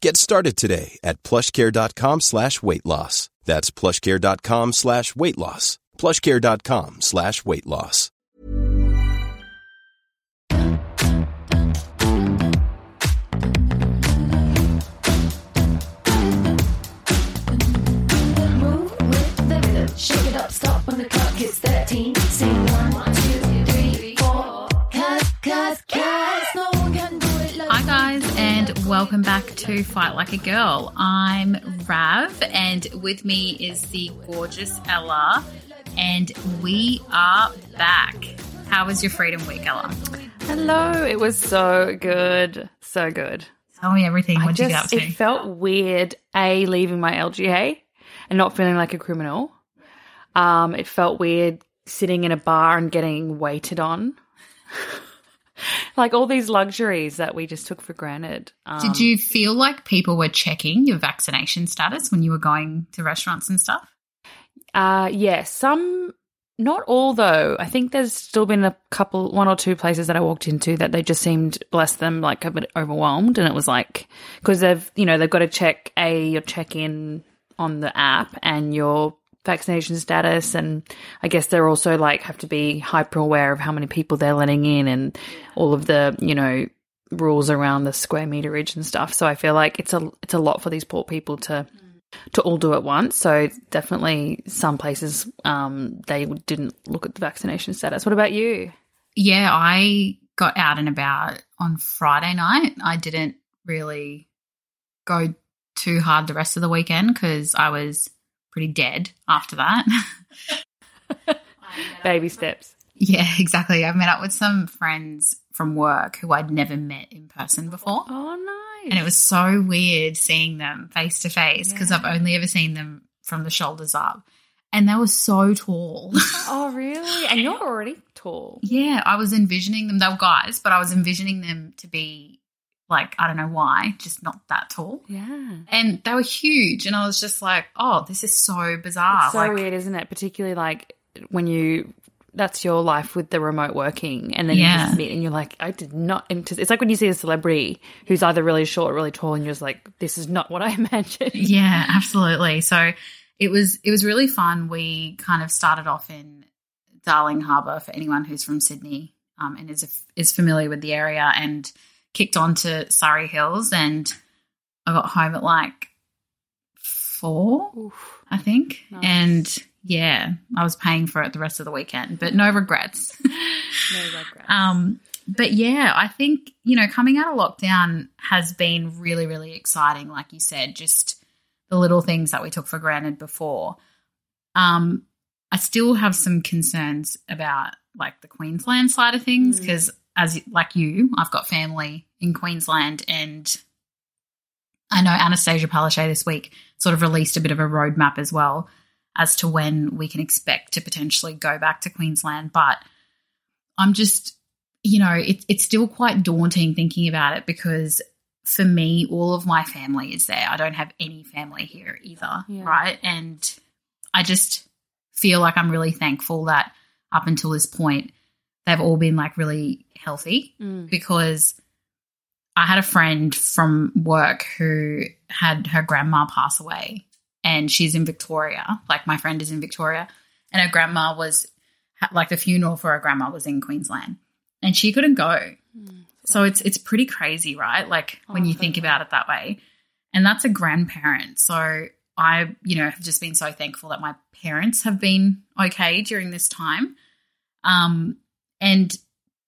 Get started today at plushcare.com slash weight loss. That's plushcare.com slash weight loss. plushcare.com slash weight loss. Move with the rhythm. Shake it up, stop when the clock hits 13. Sing one, two, three, four. Cause, cause, cause, welcome back to Fight Like a Girl. I'm Rav, and with me is the gorgeous Ella, and we are back. How was your Freedom Week, Ella? Hello, it was so good, so good. Tell me everything. What did you get up just, to? it felt weird, a leaving my LGA and not feeling like a criminal. Um, it felt weird sitting in a bar and getting waited on, like all these luxuries that we just took for granted. Um, did you feel like people were checking your vaccination status when you were going to restaurants and stuff? Uh, yeah, some, not all though. I think there's still been a couple, one or two places that I walked into that they just seemed, bless them, like a bit overwhelmed. And it was like, because they've, you know, they've got to check a, your check in on the app and your vaccination status. And I guess they're also like, have to be hyper aware of how many people they're letting in and all of the, you know, rules around the square meterage and stuff. So I feel like it's a, it's a lot for these poor people to, to all do at once. So definitely some places um, they didn't look at the vaccination status. What about you? Yeah, I got out and about on Friday night. I didn't really go too hard the rest of the weekend because I was pretty dead after that. Baby steps. yeah, exactly. I met up with some friends from work who I'd never met in person before. Oh, nice. And it was so weird seeing them face to face because I've only ever seen them from the shoulders up. And they were so tall. oh, really? And you're already tall. Yeah, I was envisioning them. They were guys, but I was envisioning them to be like, I don't know why, just not that tall. Yeah. And they were huge. And I was just like, oh, this is so bizarre. It's so like, weird, isn't it? Particularly like when you. That's your life with the remote working, and then Yeah. you just meet, and you're like, I did not. It's like when you see a celebrity who's either really short or really tall, and you're just like, this is not what I imagined. Yeah, absolutely. So it was it was really fun. We kind of started off in Darling Harbour for anyone who's from Sydney um, and is is familiar with the area, and kicked on to Surry Hills, and I got home at like four, I think, Nice. and yeah, I was paying for it the rest of the weekend, but no regrets. No regrets. Um, but yeah, I think, you know, coming out of lockdown has been really, really exciting. Like you said, just the little things that we took for granted before. Um, I still have some concerns about like the Queensland side of things Mm. As like you, I've got family in Queensland, and I know Annastacia Palaszczuk this week sort of released a bit of a roadmap as well as to when we can expect to potentially go back to Queensland. But I'm just, you know, it, it's still quite daunting thinking about it because for me, all of my family is there. I don't have any family here either, Yeah. right? And I just feel like I'm really thankful that up until this point, they've all been like really healthy because I had a friend from work who had her grandma pass away and she's in Victoria. Like my friend is in Victoria and her grandma was like the funeral for her grandma was in Queensland and she couldn't go. So it's it's pretty crazy, right? Like when you think about it that way. And that's a grandparent. So I, you know, have just been so thankful that my parents have been okay during this time. Um and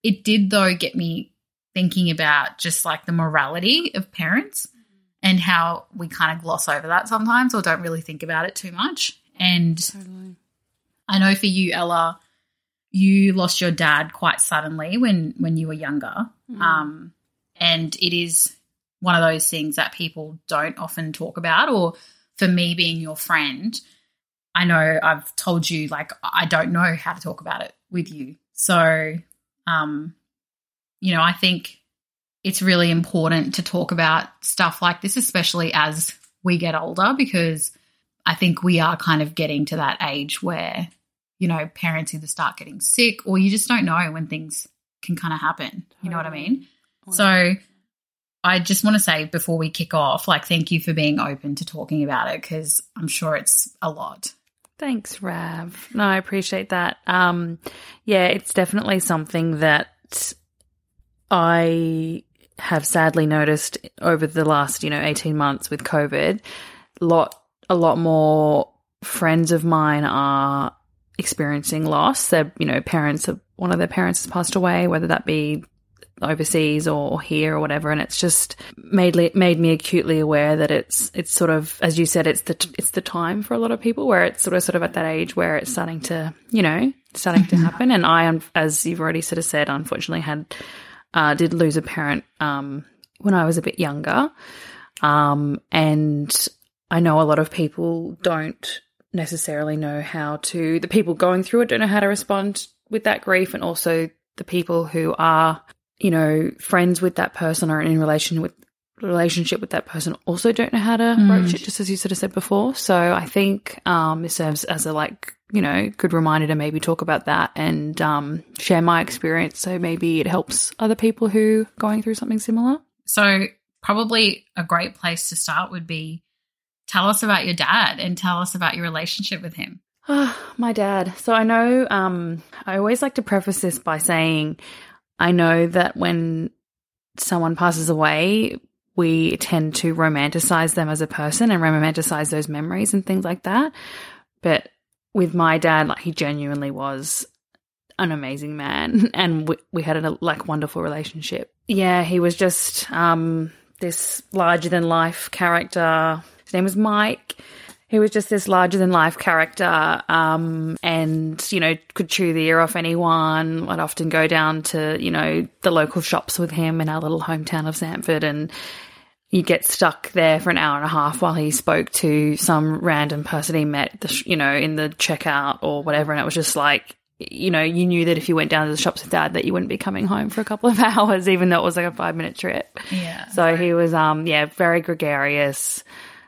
it did though get me thinking about just like the morality of parents and how we kind of gloss over that sometimes or don't really think about it too much. And I know for you, Ella, you lost your dad quite suddenly when when you were younger, um, and it is one of those things that people don't often talk about. Or for me, being your friend, I know I've told you like I don't know how to talk about it with you. So, um, you know, I think it's really important to talk about stuff like this, especially as we get older, because I think we are kind of getting to that age where, you know, parents either start getting sick or you just don't know when things can kind of happen. You know what I mean? So I just want to say before we kick off, like, thank you for being open to talking about it because I'm sure it's a lot. Thanks, Rav. No, I appreciate that. Um, yeah, it's definitely something that I have sadly noticed over the last, you know, 18 months with COVID. Lot a lot more friends of mine are experiencing loss. Their, you know, parents have one of their parents has passed away, whether that be overseas or here or whatever and it's just made li- made me acutely aware that it's it's sort of as you said it's the t- it's the time for a lot of people where it's sort of sort of at that age where it's starting to you know starting to happen. And I as you've already sort of said unfortunately had uh, did lose a parent um, when I was a bit younger. Um, and I know a lot of people don't necessarily know how to the people going through it don't know how to respond with that grief and also the people who are you know, friends with that person or in relation with relationship with that person also don't know how to broach it, just as you sort of said before. So I think um, it serves as a like, you know, good reminder to maybe talk about that and um, share my experience. So maybe it helps other people who are going through something similar. So, probably a great place to start would be tell us about your dad and tell us about your relationship with him. Ah, my dad. So I know um, I always like to preface this by saying I know that when someone passes away, we tend to romanticize them as a person and romanticize those memories and things like that. But with my dad, like he genuinely was an amazing man, and we, we had a like wonderful relationship. Yeah, he was just um, this larger than life character. His name was Mike. He was just this larger than life character, um, and you know could chew the ear off anyone. I'd often go down to you know the local shops with him in our little hometown of Sanford, and you'd get stuck there for an hour and a half while he spoke to some random person he met, the sh- you know, in the checkout or whatever, and it was just like. You know, you knew that if you went down to the shops with dad, that you wouldn't be coming home for a couple of hours, even though it was like a five minute trip. Yeah. So he was, um, yeah, very gregarious,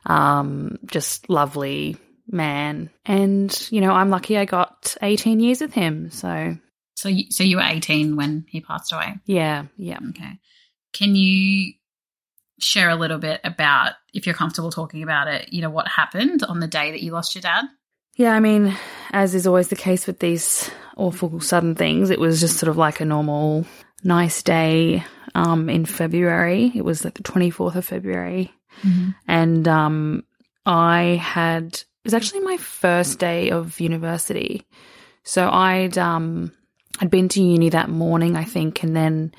um, just lovely man. And, you know, I'm lucky I got 18 years with him. So, So, you, so you were 18 when he passed away. yeah, yeah. Okay. Can you share a little bit about, if you're comfortable talking about it, you know, what happened on the day that you lost your dad? Yeah, I mean, as is always the case with these awful sudden things, it was just sort of like a normal, nice day um, in February. It was like the 24th of February. And um, I had, it was actually my first day of university. So I'd, um, I'd been to uni that morning, I think, and then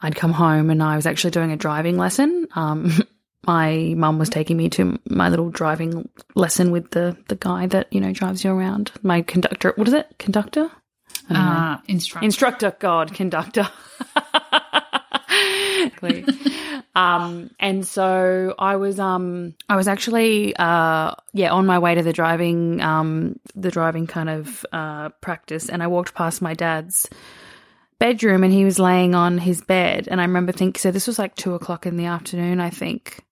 I'd come home and I was actually doing a driving lesson. Um, my mum was taking me to my little driving lesson with the the guy that you know drives you around. My conductor, what is it? Conductor, I don't know. Uh, instructor. instructor. God, conductor. Exactly. um, and so I was, um, I was actually, uh, yeah, on my way to the driving, um, the driving kind of uh, practice, and I walked past my dad's bedroom, and he was laying on his bed, and I remember thinking, so this was like two o'clock in the afternoon, I think,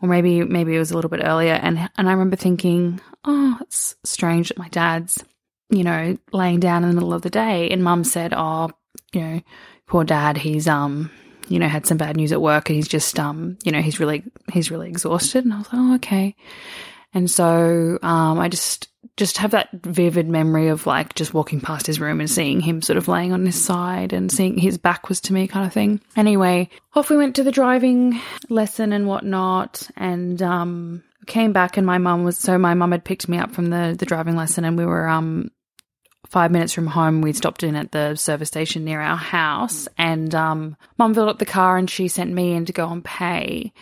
or maybe maybe it was a little bit earlier, and and I remember thinking, oh, it's strange that my dad's you know, laying down in the middle of the day. And mum said, Oh, you know, poor dad, he's, um, you know, had some bad news at work and he's just, um, you know, he's really, he's really exhausted. And I was like, Oh, okay. And so, um, I just, just have that vivid memory of like just walking past his room and seeing him sort of laying on his side and seeing his back was to me kind of thing. Anyway, off we went to the driving lesson and whatnot and um came back and my mum was so my mum had picked me up from the the driving lesson and we were um five minutes from home we stopped in at the service station near our house and um mum filled up the car and she sent me in to go and pay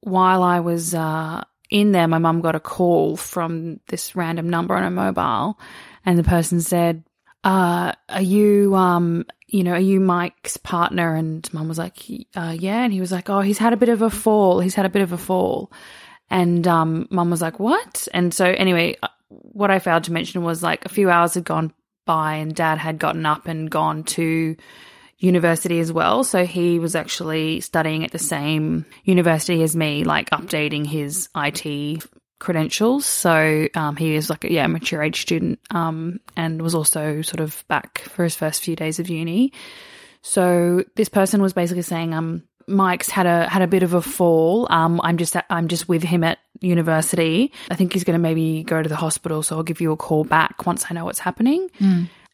while I was uh in there, my mum got a call from this random number on her mobile, and the person said, uh, "Are you, um, you know, are you Mike's partner?" And mum was like, uh, "Yeah," and he was like, "Oh, he's had a bit of a fall. He's had a bit of a fall," and um, mum was like, "What?" And so anyway, uh, what I failed to mention was like a few hours had gone by, and Dad had gotten up and gone to university as well. So he was actually studying at the same university as me, like updating his IT credentials. So um, he is like a yeah, mature age student um, and was also sort of back for his first few days of uni. So this person was basically saying, um, Mike's had a had a bit of a fall. Um, I'm just I'm just with him at university. I think he's going to maybe go to the hospital, so I'll give you a call back once I know what's happening.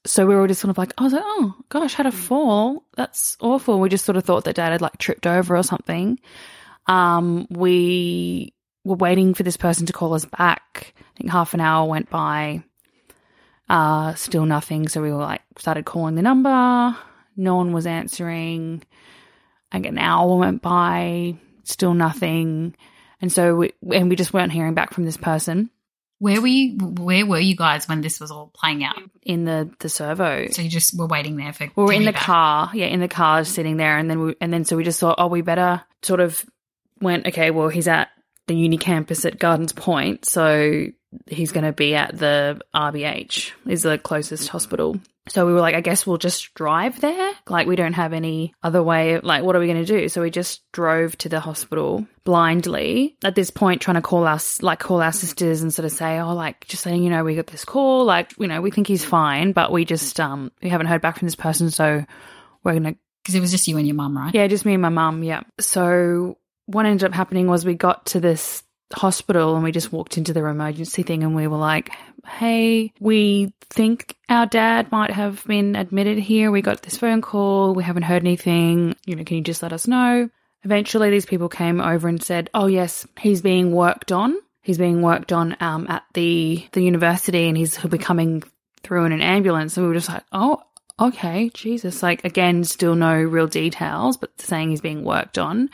So we were all just sort of like, I was like, oh gosh, had a fall. That's awful. We just sort of thought that dad had like tripped over or something. Um, we were waiting for this person to call us back. I think half an hour went by. Uh, still nothing. So we were like, started calling the number. No one was answering. Like an hour went by, still nothing. And so we, and we just weren't hearing back from this person Where were you? Where were you guys when this was all playing out? in the, the servo. So you just were waiting there for. we were in the back. car, yeah, in the car, sitting there, and then we, and then so we just thought, oh, we better sort of went, okay, well, he's at the uni campus at Gardens Point, so he's going to be at the RBH, is the closest hospital. So we were like, I guess we'll just drive there. Like we don't have any other way. Like, what are we going to do? So we just drove to the hospital blindly. At this point, trying to call us, like, call our sisters and sort of say, oh, like, just saying, you know, we got this call. Like, you know, we think he's fine, but we just um we haven't heard back from this person, so we're gonna because it was just you and your mum, right? yeah, just me and my mum. Yeah. So what ended up happening was we got to this hospital and we just walked into their emergency thing and we were like, hey, we think our dad might have been admitted here. We got this phone call. We haven't heard anything. You know, can you just let us know? Eventually, these people came over and said, oh, yes, he's being worked on. He's being worked on um, at the, the university and he's, he'll be coming through in an ambulance. And we were just like, oh, okay, Jesus. Like, again, still no real details, but saying he's being worked on.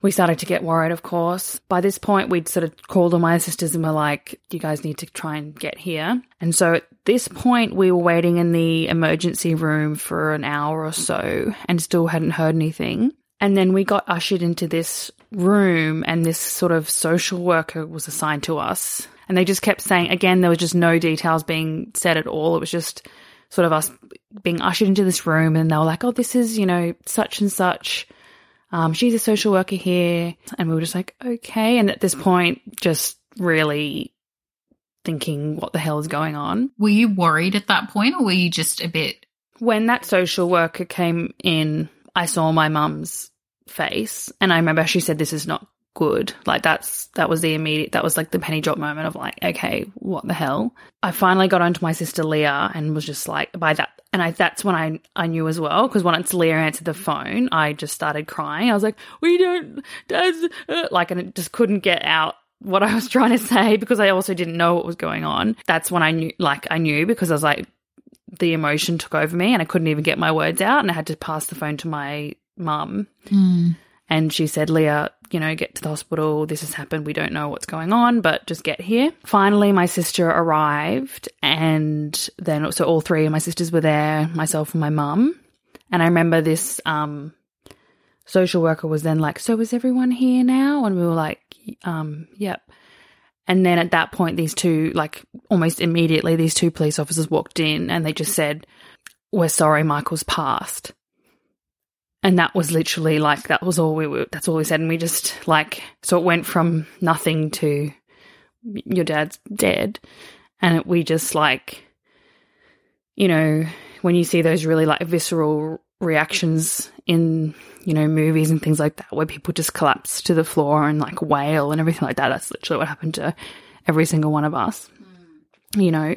We started to get worried, of course. By this point, we'd sort of called all my sisters and were like, you guys need to try and get here. And so at this point, we were waiting in the emergency room for an hour or so and still hadn't heard anything. And then we got ushered into this room, and this sort of social worker was assigned to us. And they just kept saying, again, there was just no details being said at all. It was just sort of us being ushered into this room, and they were like, oh, this is, you know, such and such. Um, she's a social worker here. And we were just like, okay. And at this point, just really thinking, what the hell is going on? Were you worried at that point, or were you just a bit? When that social worker came in, I saw my mum's face and I remember she said, this is not good. Like that's, that was the immediate, that was like the penny drop moment of like, okay, what the hell? I finally got onto my sister Leah and was just like, by that, and I, that's when I, I knew as well, because once Leah answered the phone, I just started crying. I was like, we don't, dad's, uh, like, and it just couldn't get out what I was trying to say because I also didn't know what was going on. That's when I knew, like, I knew because I was like, the emotion took over me and I couldn't even get my words out and I had to pass the phone to my mum. And she said, Leah, you know, get to the hospital. This has happened. We don't know what's going on, but just get here. Finally, my sister arrived, and then so all three of my sisters were there, myself and my mum. And I remember this um, social worker was then like, "So is everyone here now?" And we were like, um, "Yep." And then at that point, these two, like almost immediately, these two police officers walked in, and they just said, "We're sorry, Michael's passed." And that was literally like that was all we were. That's all we said, and we just like so it went from nothing to your dad's dead, and it, we just like you know, when you see those really like visceral reactions in, you know, movies and things like that, where people just collapse to the floor and like wail and everything like that, that's literally what happened to every single one of us, you know.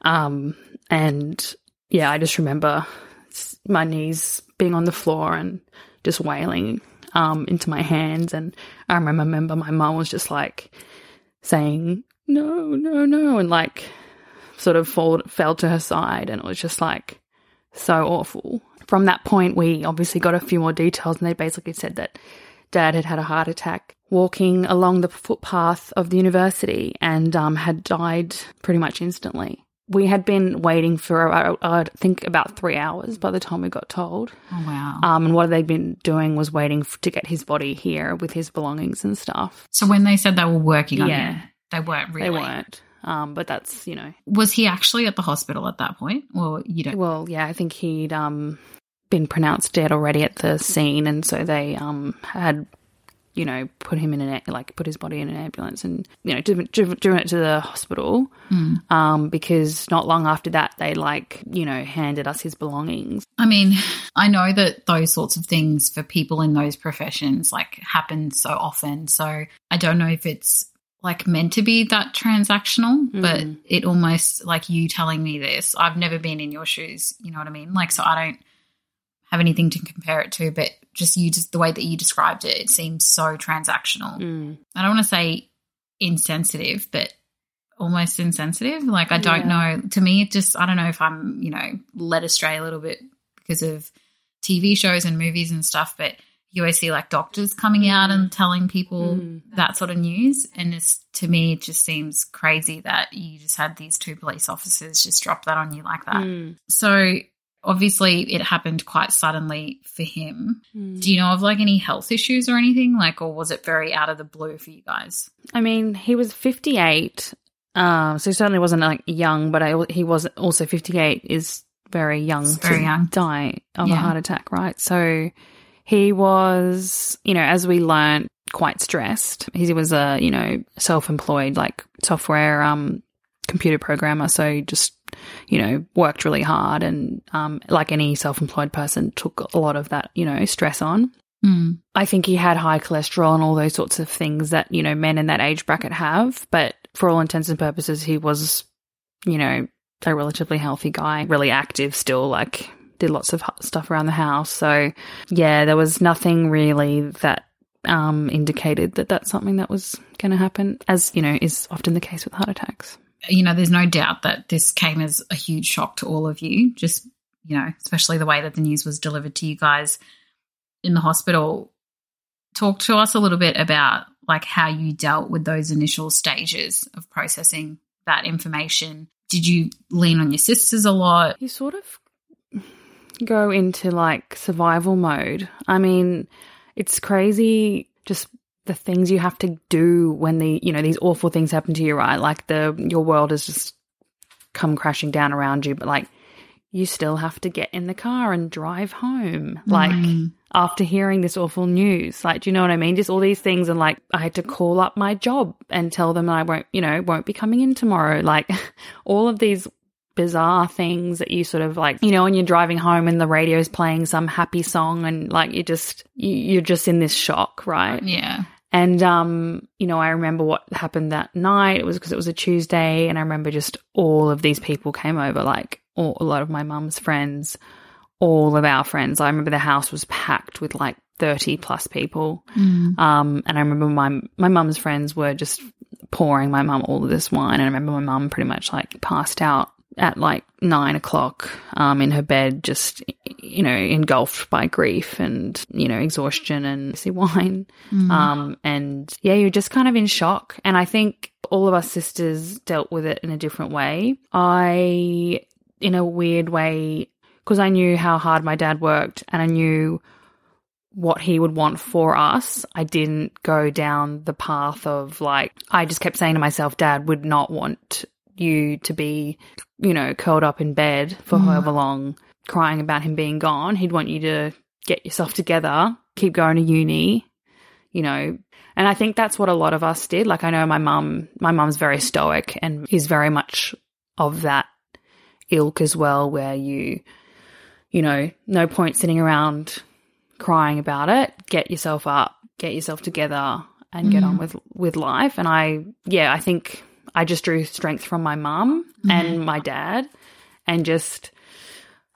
Um, and yeah, I just remember my knees being on the floor and just wailing um, into my hands. And I remember, my mum was just like saying, no, no, no, and like sort of fall, fell to her side. And it was just like so awful. From that point, we obviously got a few more details, and they basically said that dad had had a heart attack walking along the footpath of the university and um, had died pretty much instantly. We had been waiting for, uh, I think, about three hours by the time we got told. Oh, wow. Um, and what they'd been doing was waiting f- to get his body here with his belongings and stuff. so when they said they were working on Yeah. him, they weren't really. They weren't. Um, but that's, you know, Was he actually at the hospital at that point? Or you don't? well, yeah, I think he'd um, been pronounced dead already at the scene. And so they um, had, you know, put him in an, like, put his body in an ambulance and, you know, driven, driven, it to the hospital. Um, because not long after that, they, like, you know, handed us his belongings. I mean, I know that those sorts of things for people in those professions like happen so often. So I don't know if it's like meant to be that transactional, but it almost like you telling me this. I've never been in your shoes, you know what I mean? Like, so I don't have anything to compare it to, but just you, just the way that you described it, it seems so transactional. Mm. I don't want to say insensitive, but almost insensitive. Like, I don't know. To me, it just, I don't know if I'm, you know, led astray a little bit because of TV shows and movies and stuff, but you always see like doctors coming mm. out and telling people mm. that sort of news. And it's, to me, it just seems crazy that you just had these two police officers just drop that on you like that. So, obviously, it happened quite suddenly for him. Do you know of like any health issues or anything? Like, or was it very out of the blue for you guys? I mean, he was 58, um, so he certainly wasn't like young, but I, he was also 58 is very young It's very to young. die of a heart attack, right? So he was, you know, as we learned, quite stressed. He was a, you know, self-employed like software um computer programmer, so just, you know, worked really hard and um like any self-employed person took a lot of that, you know, stress on. Mm. I think he had high cholesterol and all those sorts of things that, you know, men in that age bracket have. But for all intents and purposes, he was, you know, a relatively healthy guy, really active still, like did lots of stuff around the house. So, yeah, there was nothing really that um, indicated that that's something that was going to happen, as, you know, is often the case with heart attacks. You know, there's no doubt that this came as a huge shock to all of you, just, you know, especially the way that the news was delivered to you guys in the hospital. Talk to us a little bit about like how you dealt with those initial stages of processing that information. Did you lean on your sisters a lot? You sort of go into like survival mode. I mean, it's crazy just the things you have to do when the, you know, these awful things happen to you, right? Like the your world has just come crashing down around you, but like you still have to get in the car and drive home. Mm. Like after hearing this awful news, like, do you know what I mean? Just all these things. And like, I had to call up my job and tell them I won't, you know, won't be coming in tomorrow. Like all of these bizarre things that you sort of like, you know, when you're driving home and the radio's playing some happy song and like you just, you, you're just in this shock, right? Yeah. And um, you know, I remember what happened that night. It was because it was a Tuesday, and I remember just all of these people came over, like all, a lot of my mum's friends, all of our friends. I remember the house was packed with like thirty plus people. Um, and I remember my my mum's friends were just pouring my mum all of this wine. And I remember my mum pretty much like passed out at like nine o'clock um, in her bed, just, you know, engulfed by grief and, you know, exhaustion and see wine. Um, and yeah, you're just kind of in shock. And I think all of us sisters dealt with it in a different way. I, in a weird way, because I knew how hard my dad worked and I knew what he would want for us. I didn't go down the path of like, I just kept saying to myself, Dad would not want you to be, you know, curled up in bed for mm. however long, crying about him being gone. He'd want you to get yourself together, keep going to uni, you know. And I think that's what a lot of us did. Like I know my mum, my mum's very stoic and is very much of that ilk as well, where you, you know, no point sitting around crying about it. Get yourself up, get yourself together, and get on mm. with with life. And I, yeah, I think I just drew strength from my mum and mm-hmm. my dad, and just,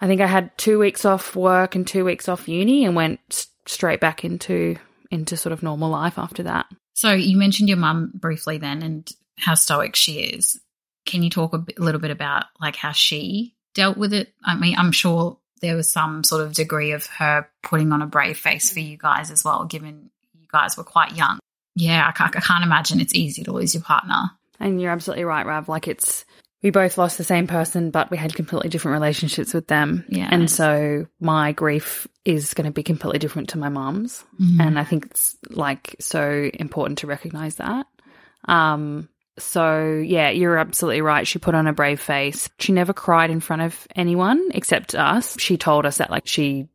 I think I had two weeks off work and two weeks off uni, and went s- straight back into into sort of normal life after that. So you mentioned your mum briefly then and how stoic she is. Can you talk a, little bit about like how she dealt with it? I mean, I'm sure there was some sort of degree of her putting on a brave face for you guys as well, given you guys were quite young. Yeah, I can't, I can't imagine it's easy to lose your partner. And you're absolutely right, Rav. Like it's we both lost the same person, but we had completely different relationships with them. Yeah. And so my grief is going to be completely different to my mom's. Mm-hmm. And I think it's like so important to recognize that. Um, so yeah, you're absolutely right. She put on a brave face. She never cried in front of anyone except us. She told us that like she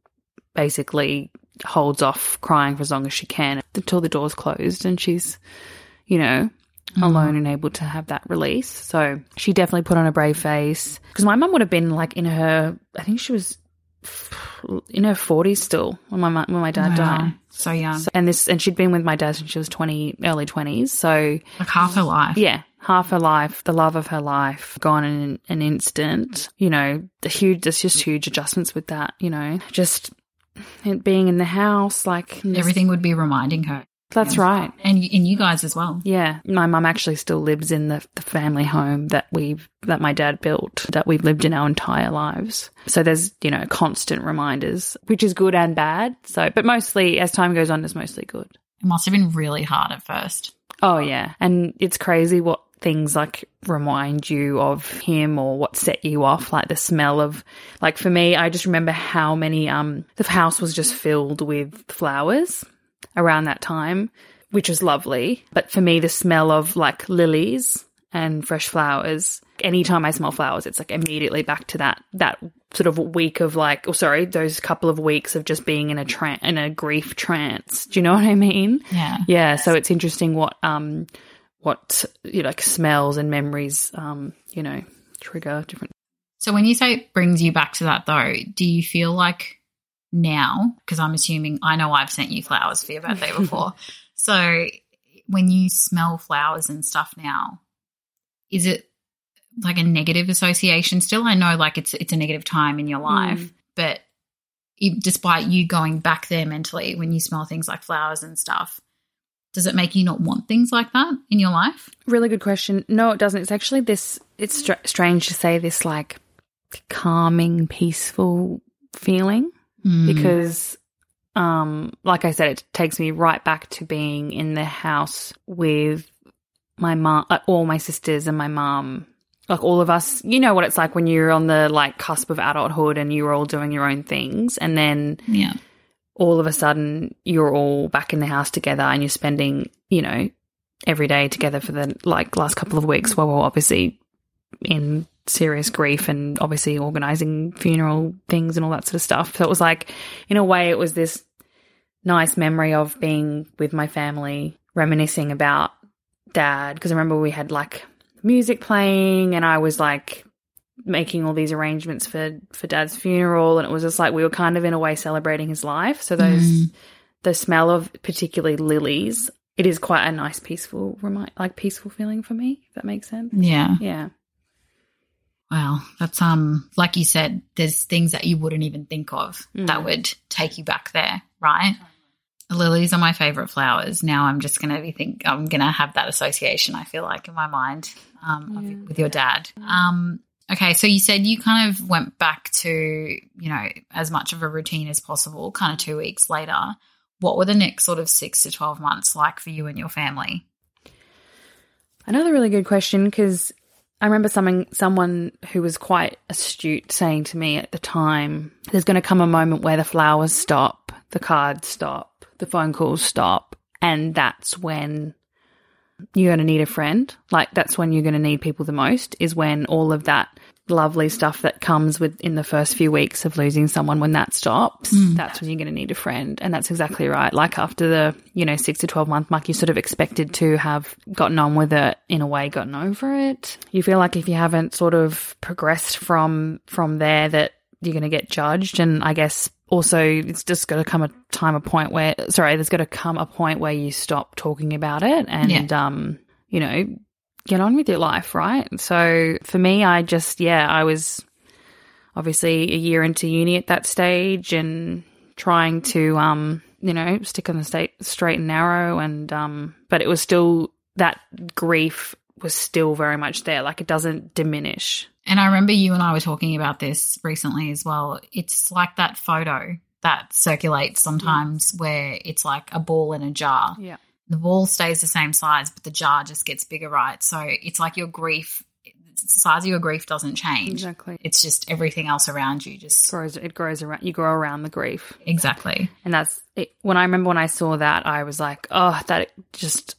basically holds off crying for as long as she can until the door's closed and she's, you know, alone mm-hmm. and able to have that release. So she definitely put on a brave face because my mum would have been like in her, I think she was in her 40s still when my when my dad Wow. died. So young. So, and this and she'd been with my dad since she was 20 early 20s. So like half her life. yeah, half her life, the love of her life, gone in an instant. You know, the huge, there's just huge adjustments with that. You know, just it being in the house, like Everything would be reminding her. That's right. And, and you guys as well. Yeah, my mum actually still lives in the, the family home that we've that my dad built that we've lived in our entire lives. So there's you know constant reminders, which is good and bad. So, but mostly as time goes on, it's mostly good. It must have been really hard at first. Oh yeah, and it's crazy what things like remind you of him or what set you off like the smell of like for me I just remember how many um the house was just filled with flowers around that time which was lovely but for me the smell of like lilies and fresh flowers anytime I smell flowers it's like immediately back to that that sort of week of like oh sorry those couple of weeks of just being in a tran in a grief trance do you know what I mean Yeah. yeah, so it's interesting what um what you know, like smells and memories um you know trigger different. So when you say it brings you back to that though, do you feel like now, because I'm assuming I know I've sent you flowers for your birthday before. so when you smell flowers and stuff now, is it like a negative association still? I know like it's it's a negative time in your hmm. life, but e- despite you going back there mentally when you smell things like flowers and stuff, does it make you not want things like that in your life? Really good question. No, it doesn't. It's actually this. It's str- strange to say this like calming, peaceful feeling because, um, like I said, it takes me right back to being in the house with my mom, like all my sisters and my mom. Like all of us, you know what it's like when you're on the like cusp of adulthood and you're all doing your own things, and then Yeah. all of a sudden you're all back in the house together and you're spending, you know, every day together for the like last couple of weeks while we're obviously in serious grief and obviously organizing funeral things and all that sort of stuff. So it was like, in a way, it was this nice memory of being with my family, reminiscing about dad. Because I remember we had like music playing and I was like making all these arrangements for for dad's funeral and it was just like we were kind of in a way celebrating his life so those mm-hmm. the smell of particularly lilies it is quite a nice peaceful remind like peaceful feeling for me if that makes sense Yeah. yeah Wow, that's um like you said, there's things that you wouldn't even think of that would take you back there, right? Lilies are my favorite flowers. Now I'm just gonna be think I'm gonna have that association. I feel like in my mind um, of- with your dad. Um, okay, so you said you kind of went back to you know as much of a routine as possible. Kind of two weeks later, what were the next sort of six to twelve months like for you and your family? Another really good question because I remember someone someone who was quite astute saying to me at the time, "There's going to come a moment where the flowers stop, the cards stop, the phone calls stop, and that's when you're going to need a friend. Like that's when you're going to need people the most. Is when all of that lovely stuff that comes with in the first few weeks of losing someone when that stops that's when you're going to need a friend and that's exactly right. Like after the you know 6 to 12 month mark you're sort of expected to have gotten on with it in a way gotten over it. You feel like if you haven't sort of progressed from from there that you're going to get judged and i guess also it's just got to come a time a point where sorry there's got to come a point where you stop talking about it and um you know get on with your life, right? So for me, I just, yeah, I was obviously a year into uni at that stage and trying to, um, you know, stick on the state straight and narrow. And, um, but it was still, that grief was still very much there. Like it doesn't diminish. And I remember you and I were talking about this recently as well. It's like that photo that circulates sometimes where it's like a ball in a jar. Yeah. The ball stays the same size, but the jar just gets bigger, right? So it's like your grief, the size of your grief doesn't change. Exactly. It's just everything else around you just grows, it grows around, you grow around the grief. exactly. And that's it. When I remember when I saw that, I was like, oh, that just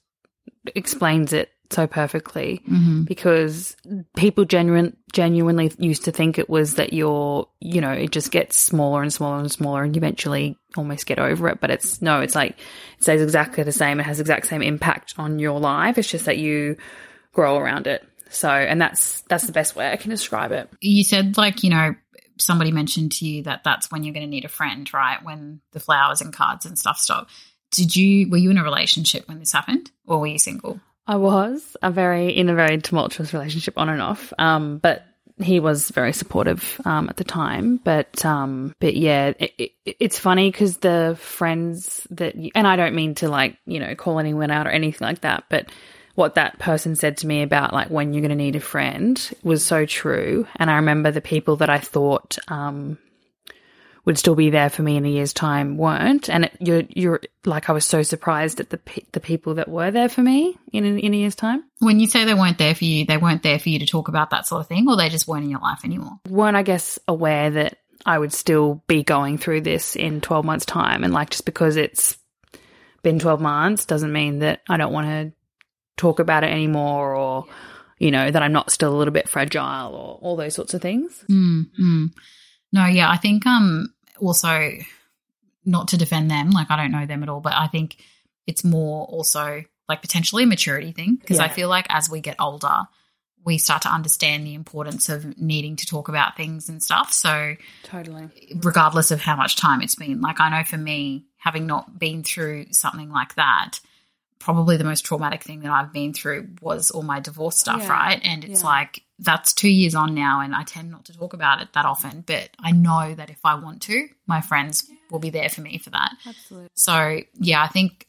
explains it so perfectly mm-hmm. because people genuine, genuinely used to think it was that you're, you know, it just gets smaller and smaller and smaller and you eventually almost get over it. But it's no, it's like it stays exactly the same. It has exact same impact on your life. It's just that you grow around it. So, and that's that's the best way I can describe it. You said, like, you know, somebody mentioned to you that that's when you're going to need a friend, right? When the flowers and cards and stuff stop. Did you, were you in a relationship when this happened or were you single? I was a very in a very tumultuous relationship on and off. Um, but he was very supportive um, at the time. But um, but yeah, it, it, it's funny because the friends that you, and I don't mean to like you know call anyone out or anything like that, but what that person said to me about like when you're going to need a friend was so true. And I remember the people that I thought um, would still be there for me in a year's time weren't. And it, you're you're like I was so surprised at the pe- the people that were there for me in a, in a year's time. When you say they weren't there for you, they weren't there for you to talk about that sort of thing or they just weren't in your life anymore? weren't I guess aware that I would still be going through this in 12 months time and like just because it's been 12 months doesn't mean that I don't want to talk about it anymore or you know that I'm not still a little bit fragile or all those sorts of things. Mm, mm. No, yeah, I think um also not to defend them, like I don't know them at all, but I think it's more also like potentially a maturity thing because I feel like as we get older, we start to understand the importance of needing to talk about things and stuff. So Totally. regardless of how much time it's been. Like I know for me, having not been through something like that, probably the most traumatic thing that I've been through was all my divorce stuff, Yeah. right? And it's Yeah. like that's two years on now, and I tend not to talk about it that often. But I know that if I want to, my friends will be there for me for that. Absolutely. So yeah, I think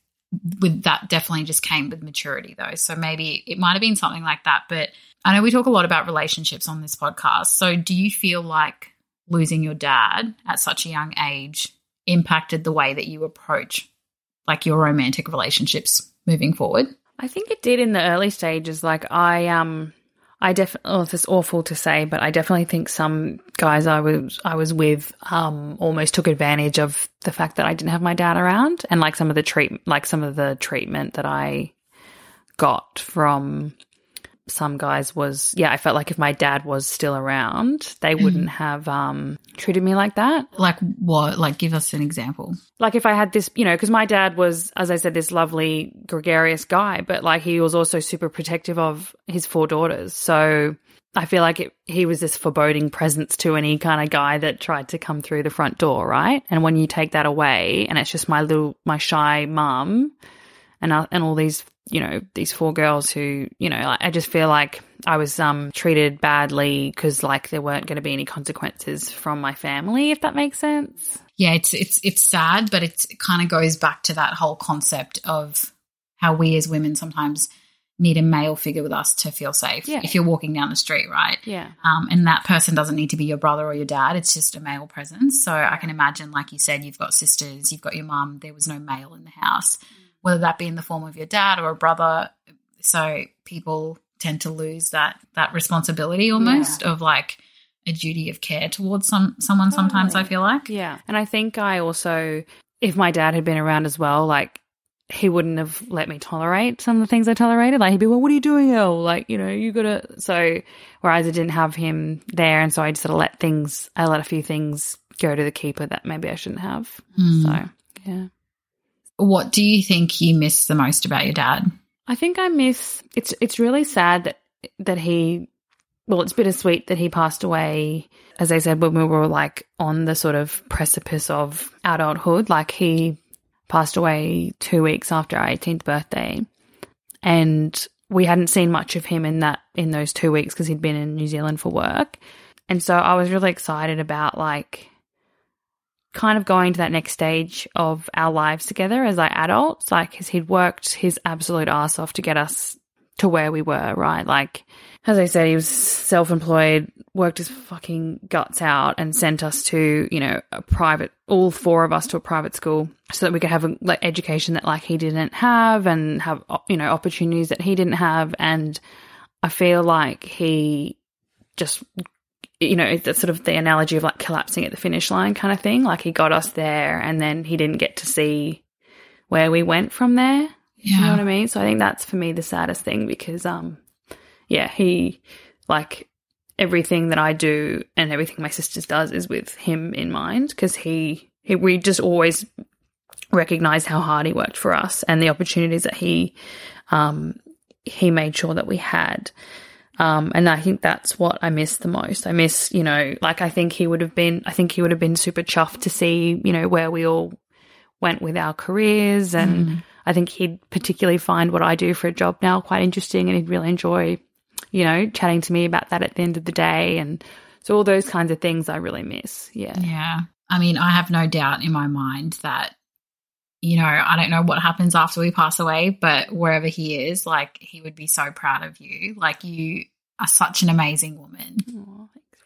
with that definitely just came with maturity though. So maybe it might have been something like that. But I know we talk a lot about relationships on this podcast. So do you feel like losing your dad at such a young age impacted the way that you approach like your romantic relationships moving forward? I think it did in the early stages. Like I um I definitely oh, is awful to say, but I definitely think some guys I was I was with um almost took advantage of the fact that I didn't have my dad around and like some of the treat like some of the treatment that I got from some guys was yeah, I felt like if my dad was still around, they wouldn't have um treated me like that. Like what? Like give us an example. like if I had this, you know, because my dad was, as I said, this lovely, gregarious guy, but like he was also super protective of his four daughters. So I feel like it, he was this foreboding presence to any kind of guy that tried to come through the front door, right? And when you take that away, and it's just my little, my shy mum, and uh, and all these, you know, these four girls who, you know, I just feel like I was um treated badly because like there weren't going to be any consequences from my family, if that makes sense. yeah, it's it's it's sad, but it's, it kind of goes back to that whole concept of how we as women sometimes need a male figure with us to feel safe. Yeah. If you're walking down the street, right? Yeah. Um, and that person doesn't need to be your brother or your dad. It's just a male presence. So I can imagine, like you said, you've got sisters, you've got your mum. There was no male in the house, whether that be in the form of your dad or a brother. So people tend to lose that that responsibility almost of like a duty of care towards some someone. Sometimes I feel like, Yeah. And I think I also, if my dad had been around as well, like he wouldn't have let me tolerate some of the things I tolerated. Like he'd be, well, what are you doing, Elle? Like, you know, you gotta. So, whereas I didn't have him there, and so I just sort of let things, I let a few things go to the keeper that maybe I shouldn't have. Mm. So, yeah. What do you think you miss the most about your dad? I think I miss. It's it's really sad that that he. Well, it's bittersweet that he passed away. As I said, when we were like on the sort of precipice of adulthood, like he passed away two weeks after our 18th birthday, and we hadn't seen much of him in that in those two weeks because he'd been in New Zealand for work, and so I was really excited about like kind of going to that next stage of our lives together as like adults. Like, cause he'd worked his absolute ass off to get us to where we were, right? Like, as I said, he was self employed, worked his fucking guts out, and sent us to, you know, a private, all four of us to a private school so that we could have a like education that like he didn't have and have, you know, opportunities that he didn't have. And I feel like he just you know, that's sort of the analogy of like collapsing at the finish line kind of thing. Like he got us there and then he didn't get to see where we went from there. You know what I mean? So I think that's for me the saddest thing because, um, yeah, he, like, everything that I do and everything my sisters does is with him in mind because he, he, we just always recognize how hard he worked for us and the opportunities that he, um, he made sure that we had. Um, and I think that's what I miss the most. I miss, you know, like I think he would have been, I think he would have been super chuffed to see, you know, where we all went with our careers. And I think he'd particularly find what I do for a job now quite interesting and he'd really enjoy, you know, chatting to me about that at the end of the day. And so all those kinds of things I really miss. Yeah. Yeah. I mean, I have no doubt in my mind that, you know, I don't know what happens after we pass away, but wherever he is, like, he would be so proud of you. Like, you are such an amazing woman. Oh, thanks,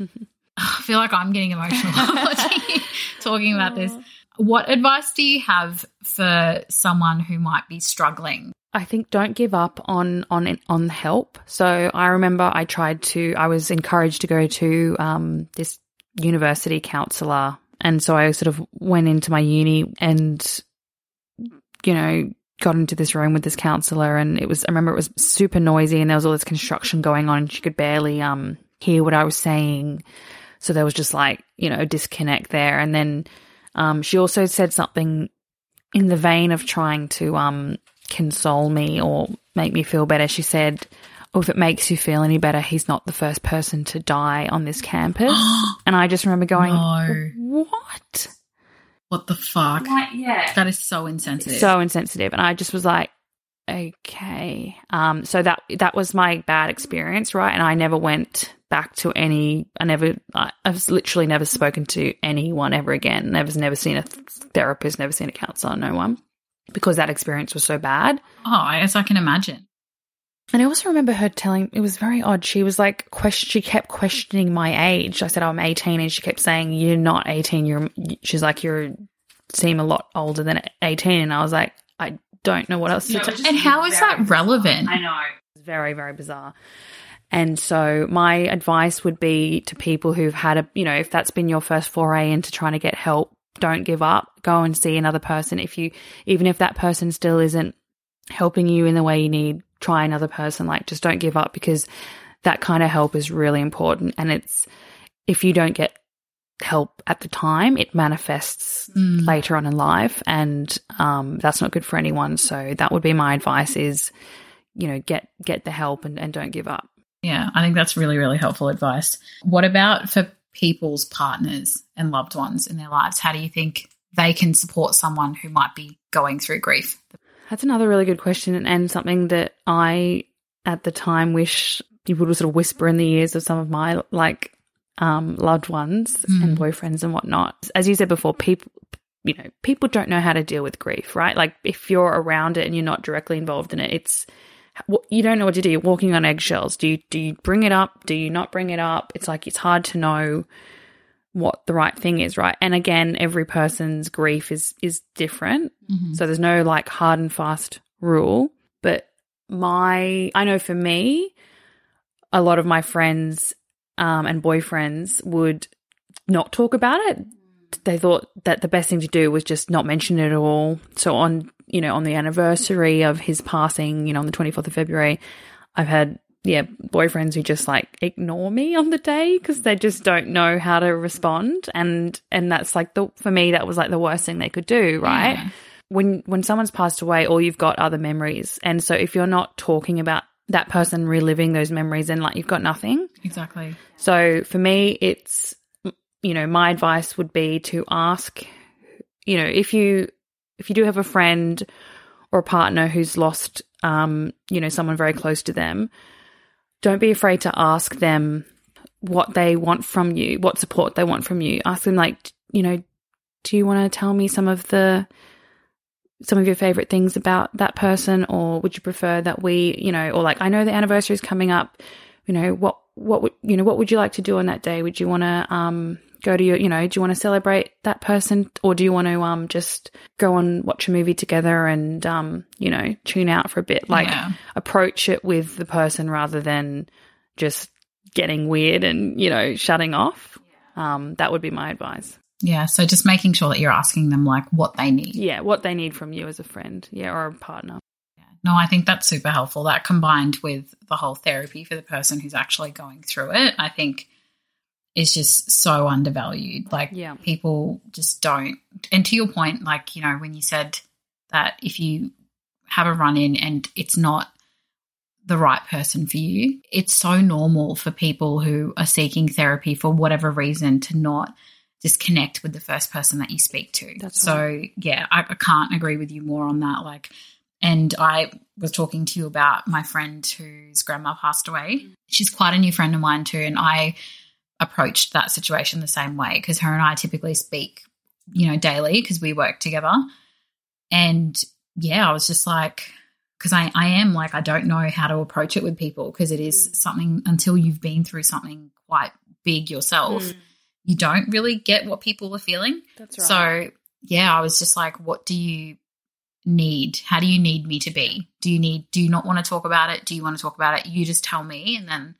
Rav. I feel like I'm getting emotional talking about this. What advice do you have for someone who might be struggling? I think don't give up on on on help. So I remember I tried to. I was encouraged to go to um, this university counselor, and so I sort of went into my uni and you know got into this room with this counselor, and it was. I remember it was super noisy, and there was all this construction going on, and she could barely um hear what I was saying. So there was just like you know a disconnect there, and then um, she also said something in the vein of trying to um console me or make me feel better. She said, Oh, if it makes you feel any better, he's not the first person to die on this campus. and I just remember going, No. What? What the fuck? yeah. That is so insensitive. So insensitive. And I just was like, okay. Um, so that that was my bad experience, right? And I never went back to any. I never. I, I've literally never spoken to anyone ever again. Never, never seen a therapist. Never seen a counselor. No one, because that experience was so bad. oh, as I can imagine. And I also remember her telling it was very odd. She was like, question, she kept questioning my age. I said, oh, I'm 18. And she kept saying, You're not 18. You're, she's like, You seem a lot older than 18. And I was like, I don't know what else to tell. And how is that relevant? I know. It's very, very bizarre. And so my advice would be to people who've had a, you know, if that's been your first foray into trying to get help, don't give up. Go and see another person. If you, even if that person still isn't helping you in the way you need, try another person. Like, just don't give up because that kind of help is really important. And it's, if you don't get help at the time, it manifests Mm. later on in life. And um, that's not good for anyone. So that would be my advice is, you know, get, get the help and, and don't give up. Yeah, I think that's really, really helpful advice. What about for people's partners and loved ones in their lives? How do you think they can support someone who might be going through grief? That's another really good question and, something that I at the time wish you would sort of whisper in the ears of some of my like um, loved ones and boyfriends and whatnot. As you said before, people you know people don't know how to deal with grief, right? Like if you're around it and you're not directly involved in it, it's you don't know what to do. You're walking on eggshells. Do you do you bring it up? Do you not bring it up? It's like it's hard to know what the right thing is, right? And again, every person's grief is is different. So there's no like hard and fast rule, but my I know for me a lot of my friends um and boyfriends would not talk about it they thought that the best thing to do was just not mention it at all. So on, you know, on the anniversary of his passing, you know, on the 24th of February, I've had yeah, boyfriends who just like ignore me on the day because they just don't know how to respond and and that's like the for me that was like the worst thing they could do, right? Yeah. When when someone's passed away all you've got other memories. And so if you're not talking about that person reliving those memories then like you've got nothing. Exactly. So for me, it's, you know, my advice would be to ask, you know, if you, if you do have a friend or a partner who's lost, um, you know, someone very close to them, don't be afraid to ask them what they want from you, what support they want from you. Ask them like, you know, do you want to tell me some of the, some of your favorite things about that person or would you prefer that we, you know, or like I know the anniversary is coming up, you know, what what would you know what would you like to do on that day? Would you want to um go to your you know do you want to celebrate that person or do you want to um just go and watch a movie together and um you know tune out for a bit like Yeah. approach it with the person rather than just getting weird and you know shutting off um that would be my advice Yeah. So just making sure that you're asking them like what they need. yeah what they need from you as a friend yeah or a partner No, I think that's super helpful. That combined with the whole therapy for the person who's actually going through it, I think is just so undervalued. Like Yeah. people just don't. And to your point, like, you know, when you said that if you have a run in and it's not the right person for you, it's so normal for people who are seeking therapy for whatever reason to not just connect with the first person that you speak to. That's so yeah, I, I can't agree with you more on that. Like and I was talking to you about my friend whose grandma passed away. Mm. She's quite a new friend of mine too. And I approached that situation the same way because her and I typically speak, you know, daily because we work together. And yeah, I was just like, because I, I am like, I don't know how to approach it with people because it is mm. something until you've been through something quite big yourself, mm. you don't really get what people are feeling. that's right. So yeah, I was just like, what do you need? How do you need me to be? Do you need do you not want to talk about it? Do you want to talk about it? You just tell me and then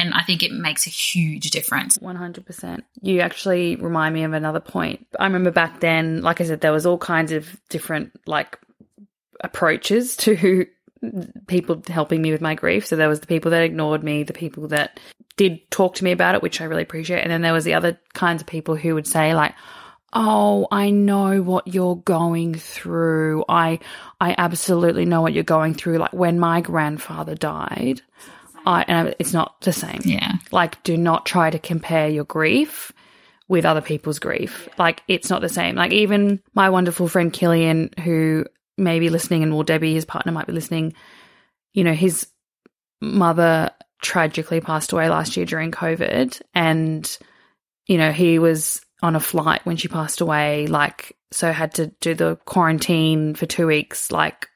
and I think it makes a huge difference. 100%. You actually remind me of another point. I remember back then, like I said, there was all kinds of different like approaches to people helping me with my grief. So there was the people that ignored me, the people that did talk to me about it, which I really appreciate. And then there was the other kinds of people who would say like, "Oh, I know what you're going through. I I absolutely know what you're going through. Like when my grandfather died, I and it's not the same. Yeah. Like, do not try to compare your grief with other people's grief. Like, it's not the same. Like, even my wonderful friend Killian, who may be listening, and well, Debbie, his partner, might be listening, you know, his mother tragically passed away last year during COVID. And, you know, he was on a flight when she passed away, like, so had to do the quarantine for two weeks, like,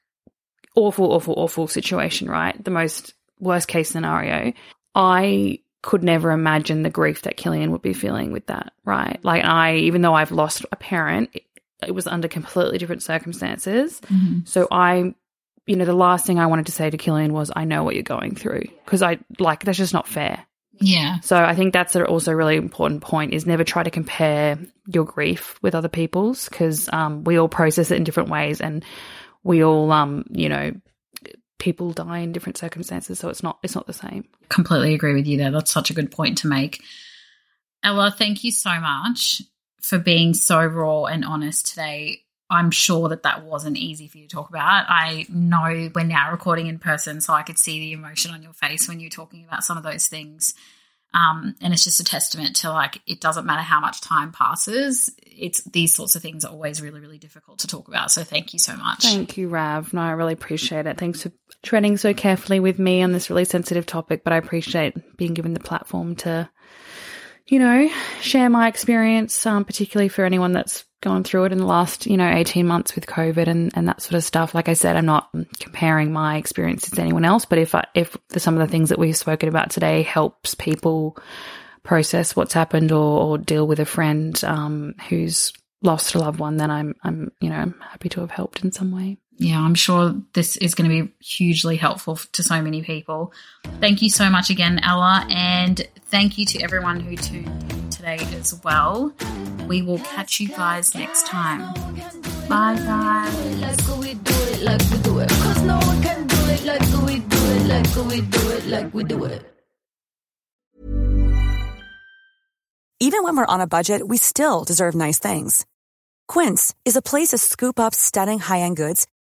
awful, awful, awful situation, right? The most worst case scenario. I could never imagine the grief that Killian would be feeling with that, right? Like, I, even though I've lost a parent, it, it was under completely different circumstances. So I, you know, the last thing I wanted to say to Killian was, I know what you're going through. Because I, like, that's just not fair. Yeah. So I think that's also a really important point is never try to compare your grief with other people's because um, we all process it in different ways and we all, um, you know, people die in different circumstances. So it's not, it's not the same. completely agree with you there. That's such a good point to make. Ella, thank you so much for being so raw and honest today. I'm sure that that wasn't easy for you to talk about. I know we're now recording in person, so I could see the emotion on your face when you're talking about some of those things. Um, and it's just a testament to like it doesn't matter how much time passes. It's these sorts of things are always really, really difficult to talk about. So thank you so much. Thank you, Rav. No, I really appreciate it. Thanks for treading so carefully with me on this really sensitive topic, but I appreciate being given the platform to, you know, share my experience, um, particularly for anyone that's gone through it in the last, you know, 18 months with COVID and, and that sort of stuff. Like I said, I'm not comparing my experiences to anyone else, but if I, if the, some of the things that we've spoken about today helps people process what's happened or, or deal with a friend, um, who's lost a loved one, then I'm, I'm, you know, I'm happy to have helped in some way. Yeah, I'm sure this is going to be hugely helpful to so many people. Thank you so much again, Ella, and thank you to everyone who tuned in today. today as well. We will catch you guys next time. Bye, guys. Like we do it, like we do it. Cause no one can do it like we do it, like we do it, like we do it. Even when we're on a budget, we still deserve nice things. Quince is a place to scoop up stunning high-end goods